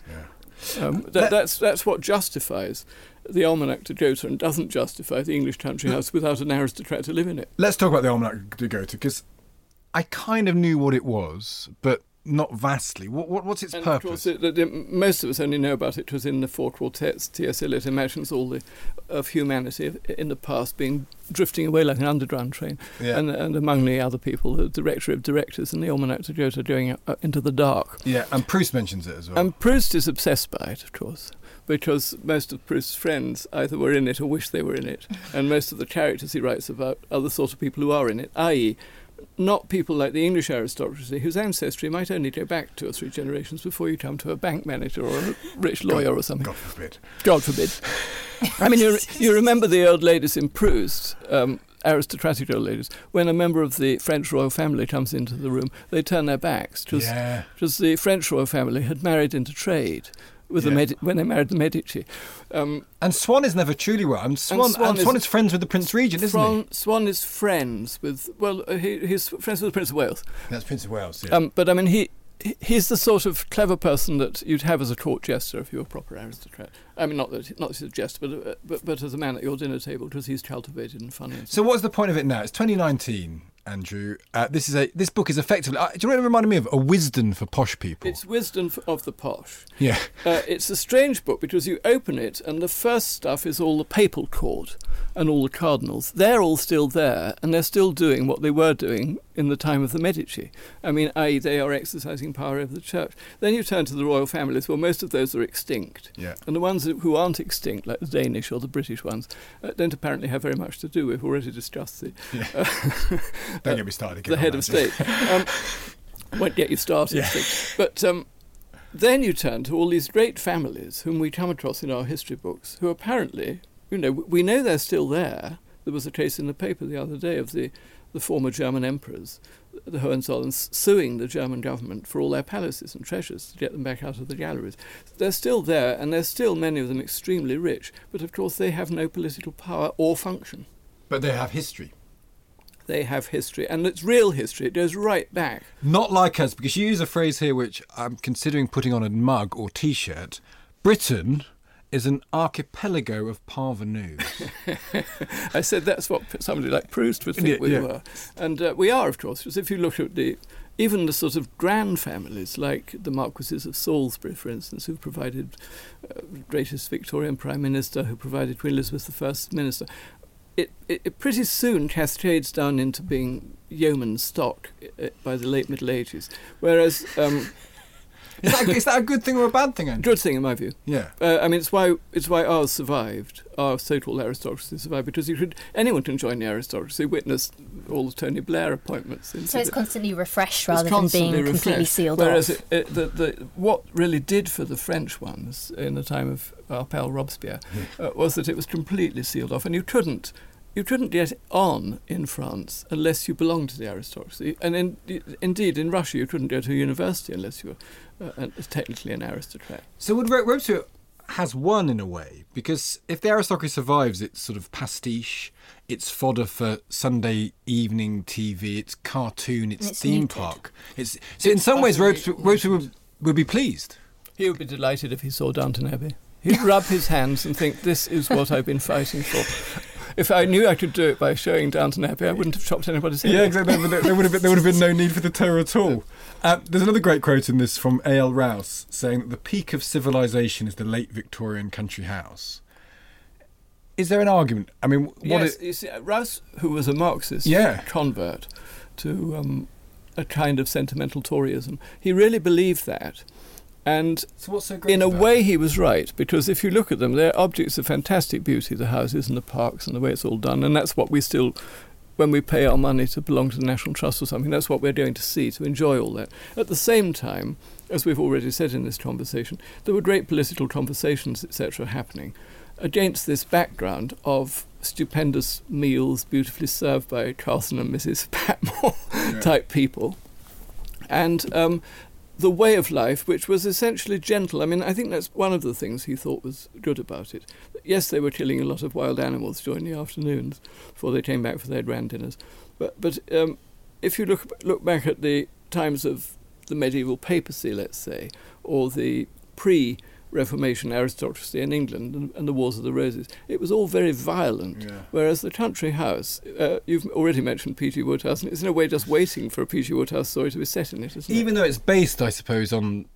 Um, that, that's that's what justifies the Almanach de Gotha and doesn't justify the English country house without an aristocrat to live in it. Let's talk about the Almanach de Gotha because I kind of knew what it was, but not vastly. What, what what's its And purpose? of course, it, most of us only know about it It was in the four quartets. T.S. Eliot imagines all the of humanity in the past being drifting away like an underground train, Yeah. and and among the other people, the Directory of Directors and the Almanach de Gotha going uh, into the dark. yeah, and Proust mentions it as well. And Proust is obsessed by it, of course. Because most of Proust's friends either were in it or wish they were in it, and most of the characters he writes about are the sort of people who are in it, i.e., not people like the English aristocracy, whose ancestry might only go back two or three generations before you come to a bank manager or a rich lawyer or something. God forbid. God forbid. I mean, you, you remember the old ladies in Proust. Um, aristocratic old ladies, when a member of the French royal family comes into the room, they turn their backs because Yeah. the French royal family had married into trade with the Medi- when they married the Medici. Um, And Swann is never truly well. And Swann, and Swann Swann, is- is, friends with the Prince Regent, isn't Swann, Swann is friends with well, uh, he, he's friends with the Prince of Wales. That's Prince of Wales. Yeah. Um, but I mean, he he- he's the sort of clever person that you'd have as a court jester if you were a proper aristocrat. I mean, not that not as a jester, but, uh, but but as a man at your dinner table because he's cultivated and funny. And So what's the point of it now? It's 2019, Andrew. Uh, this is a this book is effectively. Uh, do you know what it reminded me of? A wisdom for posh people. It's wisdom of the posh. yeah. Uh, it's a strange book because you open it and the first stuff is all the papal court and all the cardinals. They're all still there and they're still doing what they were doing in the time of the Medici. I mean, i.e., they are exercising power over the church. Then you turn to the royal families. Well, most of those are extinct. Yeah. And the ones who aren't extinct, like the Danish or the British ones, uh, don't apparently have very much to do. We've already discussed the, Don't get me started. again the head of state. Um, won't get you started. Yeah. But um, then you turn to all these great families whom we come across in our history books, who apparently, you know, we know they're still there. There was a case in the paper the other day of the, the former German emperors, the Hohenzollerns, suing the German government for all their palaces and treasures to get them back out of the galleries. They're still there, and they're still, many of them, extremely rich, but of course they have no political power or function. But they have history. They have history, and it's real history. It goes right back. Not like us, because you use a phrase here which I'm considering putting on a mug or T-shirt. Britain is an archipelago of parvenus. I said that's what somebody like Proust would think Yeah, we yeah. were, and uh, we are, of course. Because if you look at the even the sort of grand families, like the Marquises of Salisbury, for instance, who provided uh, greatest Victorian Prime Minister, who provided Queen Elizabeth the First Minister, it, it, it pretty soon cascades down into being yeoman stock uh, by the late Middle Ages. Whereas, um, is, that, is that a good thing or a bad thing, Andrew? good thing in my view. Yeah. Uh, I mean, it's why it's why ours survived. Our so-called aristocracy survived because you could anyone can join the aristocracy. Witness all the Tony Blair appointments. into So it's the- constantly refreshed it's rather than constantly being completely sealed Whereas off. It, it, the, the, what really did for the French ones in the time of our pal Robespierre uh, was that it was completely sealed off, and you couldn't. You couldn't get on in France unless you belonged to the aristocracy, and in, indeed in Russia you couldn't go to a university unless you were uh, an- technically an aristocrat. So would Ro- Robespierre has won in a way because if the aristocracy survives, it's sort of pastiche, it's fodder for Sunday evening TV, it's cartoon, it's, It's theme muted. park. It's so in some ways utterly Robespierre, Robespierre would, would be pleased. He would be delighted if he saw Downton Abbey. He'd rub his hands and think, "This is what I've been fighting for." If I knew I could do it by showing Downton Abbey, I wouldn't have chopped anybody's head Yeah, exactly. There, there would have been, there would have been no need for the terror at all. Uh, there's another great quote in this from A.L. Rowse saying that the peak of civilization is the late Victorian country house. Is there an argument? I mean, what yes, is- you see, Rowse, who was a Marxist Yeah. convert to um, a kind of sentimental Toryism, he really believed that. And so what's so great in a way, it? he was right because if you look at them, they're objects of fantastic beauty the houses and the parks and the way it's all done. And that's what we still, when we pay our money to belong to the National Trust or something, that's what we're going to see, to enjoy all that. At the same time, as we've already said in this conversation, there were great political conversations, etc., happening against this background of stupendous meals beautifully served by Carson and Mrs. Patmore type people. And um, the way of life, which was essentially gentle. I mean, I think that's one of the things he thought was good about it. Yes, they were killing a lot of wild animals during the afternoons before they came back for their grand dinners. But, but um, if you look, look back at the times of the medieval papacy, let's say, or the pre Reformation aristocracy in England and, and the Wars of the Roses, it was all very violent. Yeah. Whereas the country house, uh, you've already mentioned P.G. Wodehouse, and it's in a way just waiting for a P.G. Wodehouse story to be set in it, isn't it? even though it's based, I suppose, on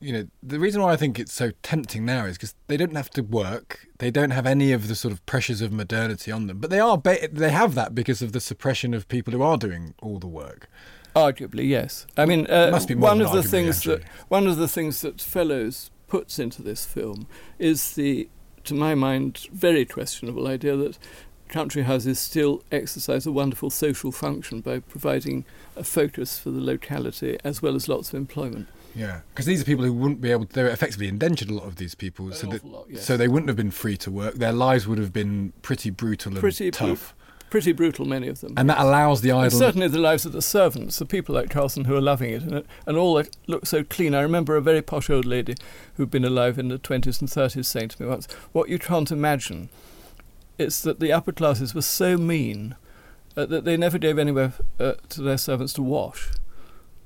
you know the reason why I think it's so tempting now is because they don't have to work, they don't have any of the sort of pressures of modernity on them, but they are ba- they have that because of the suppression of people who are doing all the work. Arguably, yes. I mean, uh, Must be one of the things that one of the things that Fellowes puts into this film is the, to my mind, very questionable idea that country houses still exercise a wonderful social function by providing a focus for the locality as well as lots of employment. Yeah, because these are people who wouldn't be able. They're effectively indentured. A lot of these people, An so that lot, yes. so they wouldn't have been free to work. Their lives would have been pretty brutal and Pretty tough. Pretty brutal, many of them. And that allows the And certainly the lives of the servants, the people like Carlson who are loving it, and, and all that looks so clean. I remember a very posh old lady who'd been alive in the 20s and 30s saying to me once, What you can't imagine is that the upper classes were so mean uh, that they never gave anywhere uh, to their servants to wash.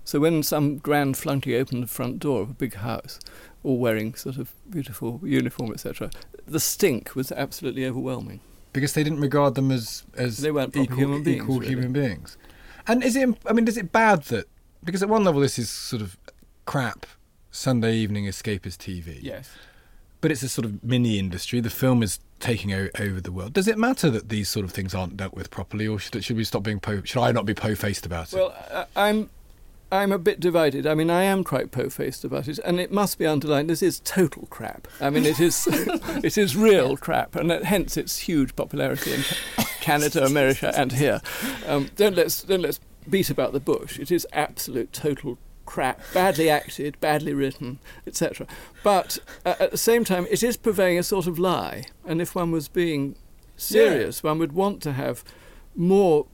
So when some grand flunky opened the front door of a big house, all wearing sort of beautiful uniform, etc., the stink was absolutely overwhelming. Because they didn't regard them as as They weren't equal, human beings, equal really. human beings. And is it? I mean, is it bad that because at one level this is sort of crap Sunday evening escapist TV, Yes. but it's a sort of mini industry. The film is taking o- over the world. Does it matter that these sort of things aren't dealt with properly, or should, should we stop being po? Should I not be po-faced about it? Well, I, I'm I'm a bit divided. I mean, I am quite po-faced about it, and it must be underlined. This is total crap. I mean, it is it is real crap, and that, hence its huge popularity in Canada, America, and here. Um, don't let's don't let's beat about the bush. It is absolute total crap, badly acted, badly written, etc. But uh, at the same time, it is purveying a sort of lie, and if one was being serious, one would want to have more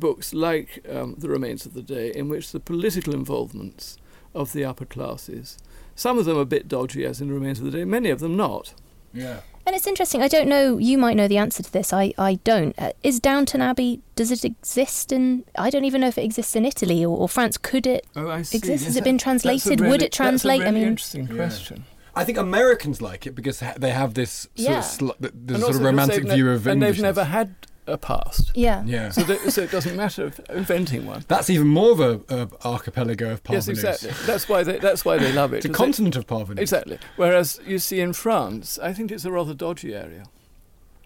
books like um, The Remains of the Day, in which the political involvements of the upper classes, some of them a bit dodgy, as in The Remains of the Day, many of them not. yeah. And it's interesting. I don't know. You might know the answer to this. I, I don't. Uh, is Downton Abbey? Does it exist in? I don't even know if it exists in Italy or, or France. Could it? Oh, I see. Exists? Has Yes, it been that- that's a translated? really- Would it translate? That's a really I mean, interesting Yeah. question. I think Americans like it because they have this sort Yeah. of sl- th- And this sort of romantic they've ne- view of and they've never had a past. yeah. Yeah. So, they, so it doesn't matter if inventing one. That's even more of a, a archipelago of parvenus. Yes, exactly. That's why they. That's why they love it. It's a 'cause they- continent of parvenus. Exactly. Whereas you see in France, I think it's a rather dodgy area.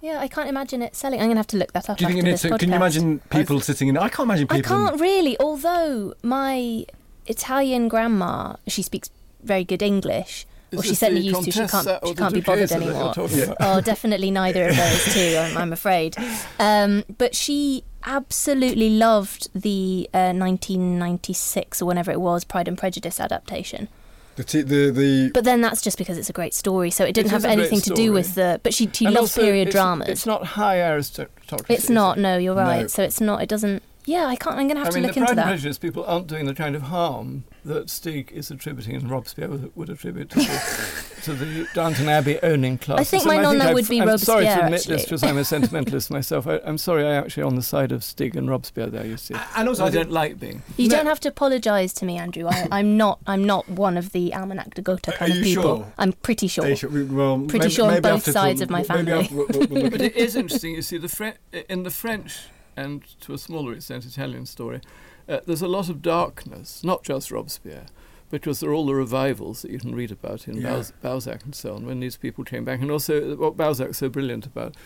Yeah, I can't imagine it selling. I'm gonna have to look that up. Do you think after it's? this Can you imagine people th- sitting in? I can't imagine people. I can't really. Although my Italian grandma, she speaks very good English. Is Well, she certainly used to. She can't. She can't be bothered Duchessa that you're anymore. Oh, definitely neither of those two. I'm, I'm afraid. Um, but she absolutely loved the uh, 1996 or whenever it was Pride and Prejudice adaptation. The t- the the. But then that's just because it's a great story, so it didn't It have is a great anything to do with the. But she she And loves period it's, dramas. It's not high aristocracy. It's not. No, you're No. right. So it's not. It doesn't. Yeah, I can't. I'm gonna have I to mean, look the into Pride and that. Prejudice people aren't doing the kind of harm that Stig is attributing and Robespierre would, would attribute to the, to the Downton Abbey owning class. I think my nonna would be I'm sorry to Robespierre, admit this actually. because I'm a sentimentalist myself. I, I'm sorry, I'm actually on the side of Stig and Robespierre there, you see. and also, I, I don't like being. You No. don't have to apologise to me, Andrew. I, I'm not. I'm not one of the Almanach de Gotha kind Are of you people. sure? I'm pretty sure. They should- we- well, Pretty maybe- sure on both sides we'll- of my family. after- we'll- we'll- we'll But it is interesting, you see, the Fre- in the French and to a smaller extent Italian story, uh, there's a lot of darkness, not just Robespierre, because there are all the revivals that you can read about in Yeah. Balzac and so on, when these people came back. And also, what Balzac's so brilliant about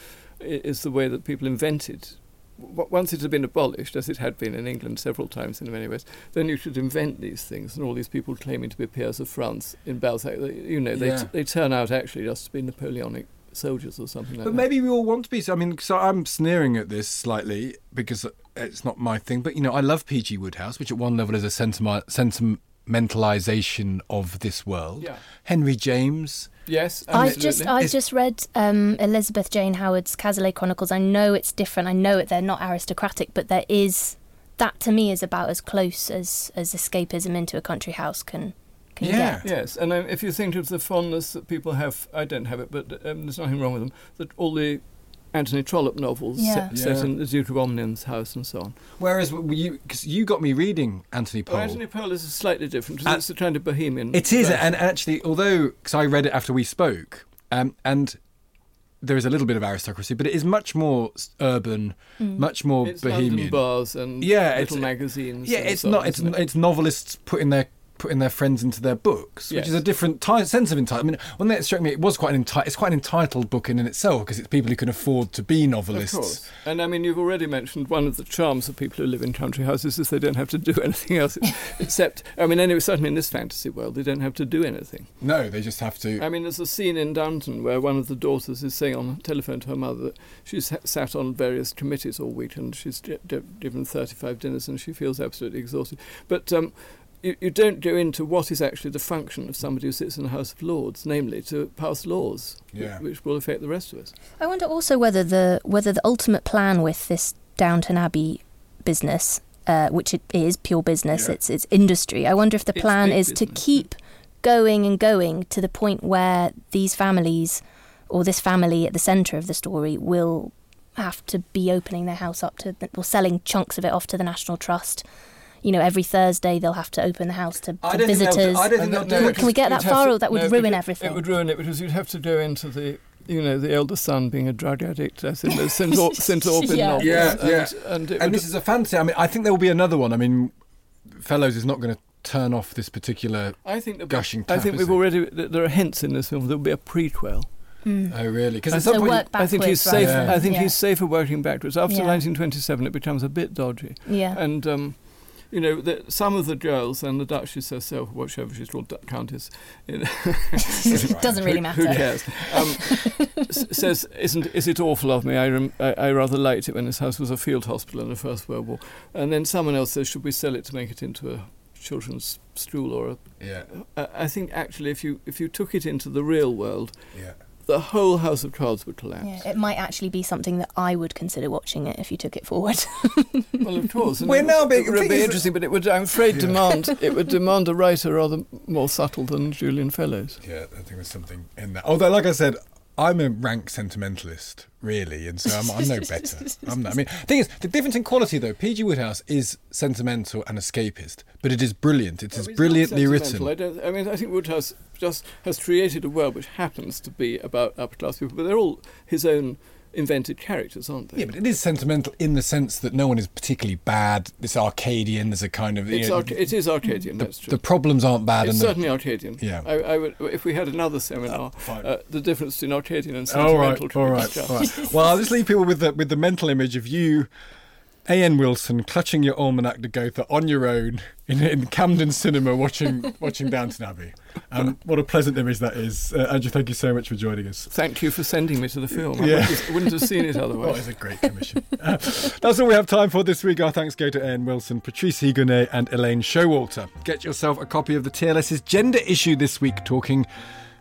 is the way that people invented. Once it had been abolished, as it had been in England several times in many ways, then you should invent these things. And all these people claiming to be peers of France in Balzac, they, you know, they, Yeah. t- they turn out actually just to be Napoleonic soldiers or something like But that. But maybe we all want to be. I mean, so I'm sneering at this slightly because it's not my thing. But you know, I love P.G. Wodehouse, which at one level is a sentiment, sentimentalization of this world. Yeah. Henry James. Yes, I've just. I've It's- just read um, Elizabeth Jane Howard's Cazalet Chronicles. I know it's different. I know it, they're not aristocratic, but there is that to me is about as close as as escapism into a country house can can Yeah. get. Yes, and um, if you think of the fondness that people have, I don't have it, but um, there's nothing wrong with them. That all the Anthony Trollope novels Yeah. set, set Yeah. in the Duke of Omnium's house and so on. Whereas you, because you got me reading Anthony Powell. Well, Anthony Powell is slightly different. 'cause Uh, it's a kind of bohemian. It is, version. and actually, although because I read it after we spoke, um, and there is a little bit of aristocracy, but it is much more s- urban, much more it's bohemian. London bars and Yeah, little it's- magazines. Yeah, it's so not. on, It's it? it's novelists putting their putting their friends into their books, which Yes. is a different ti sense of entitlement. I mean, one thing that struck me, it was quite an enti- it's quite an entitled book in, in itself because it's people who can afford to be Of novelists. course. And I mean, you've already mentioned one of the charms of people who live in country houses is they don't have to do anything else except, I mean, anyway, certainly in this fantasy world, they don't have to do anything. No, they just have to. I mean, there's a scene in Downton where one of the daughters is saying on the telephone to her mother that she's ha- sat on various committees all week and she's gi- gi- given 35 dinners and she feels absolutely exhausted. But um, you, you don't go into what is actually the function of somebody who sits in the House of Lords, namely to pass laws, Yeah. which will affect the rest of us. I wonder also whether the whether the ultimate plan with this Downton Abbey business, uh, which it is pure business. Yeah. It's it's industry. I wonder if the plan is business. to keep going and going to the point where these families or this family at the centre of the story will have to be opening their house up to or selling chunks of it off to the National Trust. You know, every Thursday they'll have to open the house to, to visitors. I don't think no, can, can we get that far, to, or that would no, ruin everything? It would ruin it because you'd have to go into the you know, the elder son being a drug addict, as in the St. Or- St. Aubyn yeah. novels. Yeah, yeah. And, and, and this is a fantasy. I mean, I think there will be another one. I mean, Fellowes is not going to turn off this particular I think the, gushing tap, I think we've already, there are hints in this film, there'll be a prequel. Mm. Oh really? Because so work I think he's safe. Yeah. I think yeah. he's safer working backwards. After yeah. 1927, it becomes a bit dodgy. Yeah. And um, you know, the, some of the girls and the Duchess herself, whatever she's called, Countess, you know, doesn't really matter. Who cares? Um, s- says, "Isn't is it awful of me? I, rem- I, I rather liked it when this house was a field hospital in the First World War." And then someone else says, "Should we sell it to make it into a children's stool or a?" Yeah. I, I think actually, if you if you took it into the real world, yeah the whole house of cards would collapse. Yeah, it might actually be something that I would consider watching it if you took it forward. well, of course. We're now being. It would be interesting, but it would, I'm afraid, yeah. demand it would demand a writer rather more subtle than Julian Fellowes. Yeah, I think there's something in that. Although, like I said, I'm a rank sentimentalist, really, and so I'm, I'm no better. I'm not, I mean, the thing is, the difference in quality, though, P.G. Wodehouse is sentimental and escapist, but it is brilliant. It oh, is brilliantly written. I, I mean, I think Wodehouse just has created a world which happens to be about upper class people, but they're all his own invented characters, aren't they? Yeah, but it is sentimental in the sense that no one is particularly bad. It's Arcadian. There's a kind of. It's know, arca- it is Arcadian. The, that's true. The problems aren't bad. It's certainly the, Arcadian. Yeah. I, I would, if we had another seminar, uh, uh, the difference between Arcadian and sentimental. All right. All right. All right. well, I'll just leave people with the with the mental image of you A.N. Wilson clutching your almanach de Gotha on your own in, in Camden Cinema watching watching Downton Abbey. Um, what a pleasant image that is. Uh, Andrew, thank you so much for joining us. Thank you for sending me to the film. I yeah. wouldn't, wouldn't have seen it otherwise. Oh, it's a great commission. uh, that's all we have time for this week. Our thanks go to A.N. Wilson, Patrice Higonnet, and Elaine Showalter. Get yourself a copy of the TLS's gender issue this week, talking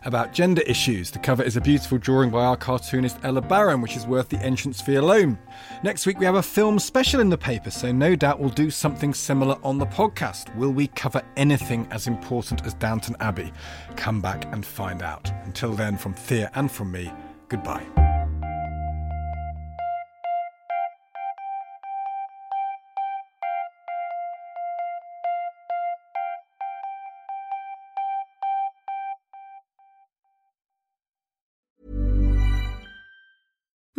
about gender issues. The cover is a beautiful drawing by our cartoonist Ella Baron, which is worth the entrance fee alone. Next week, we have a film special in the paper, so no doubt we'll do something similar on the podcast. Will we cover anything as important as Downton Abbey? Come back and find out. Until then, from Thea and from me, goodbye.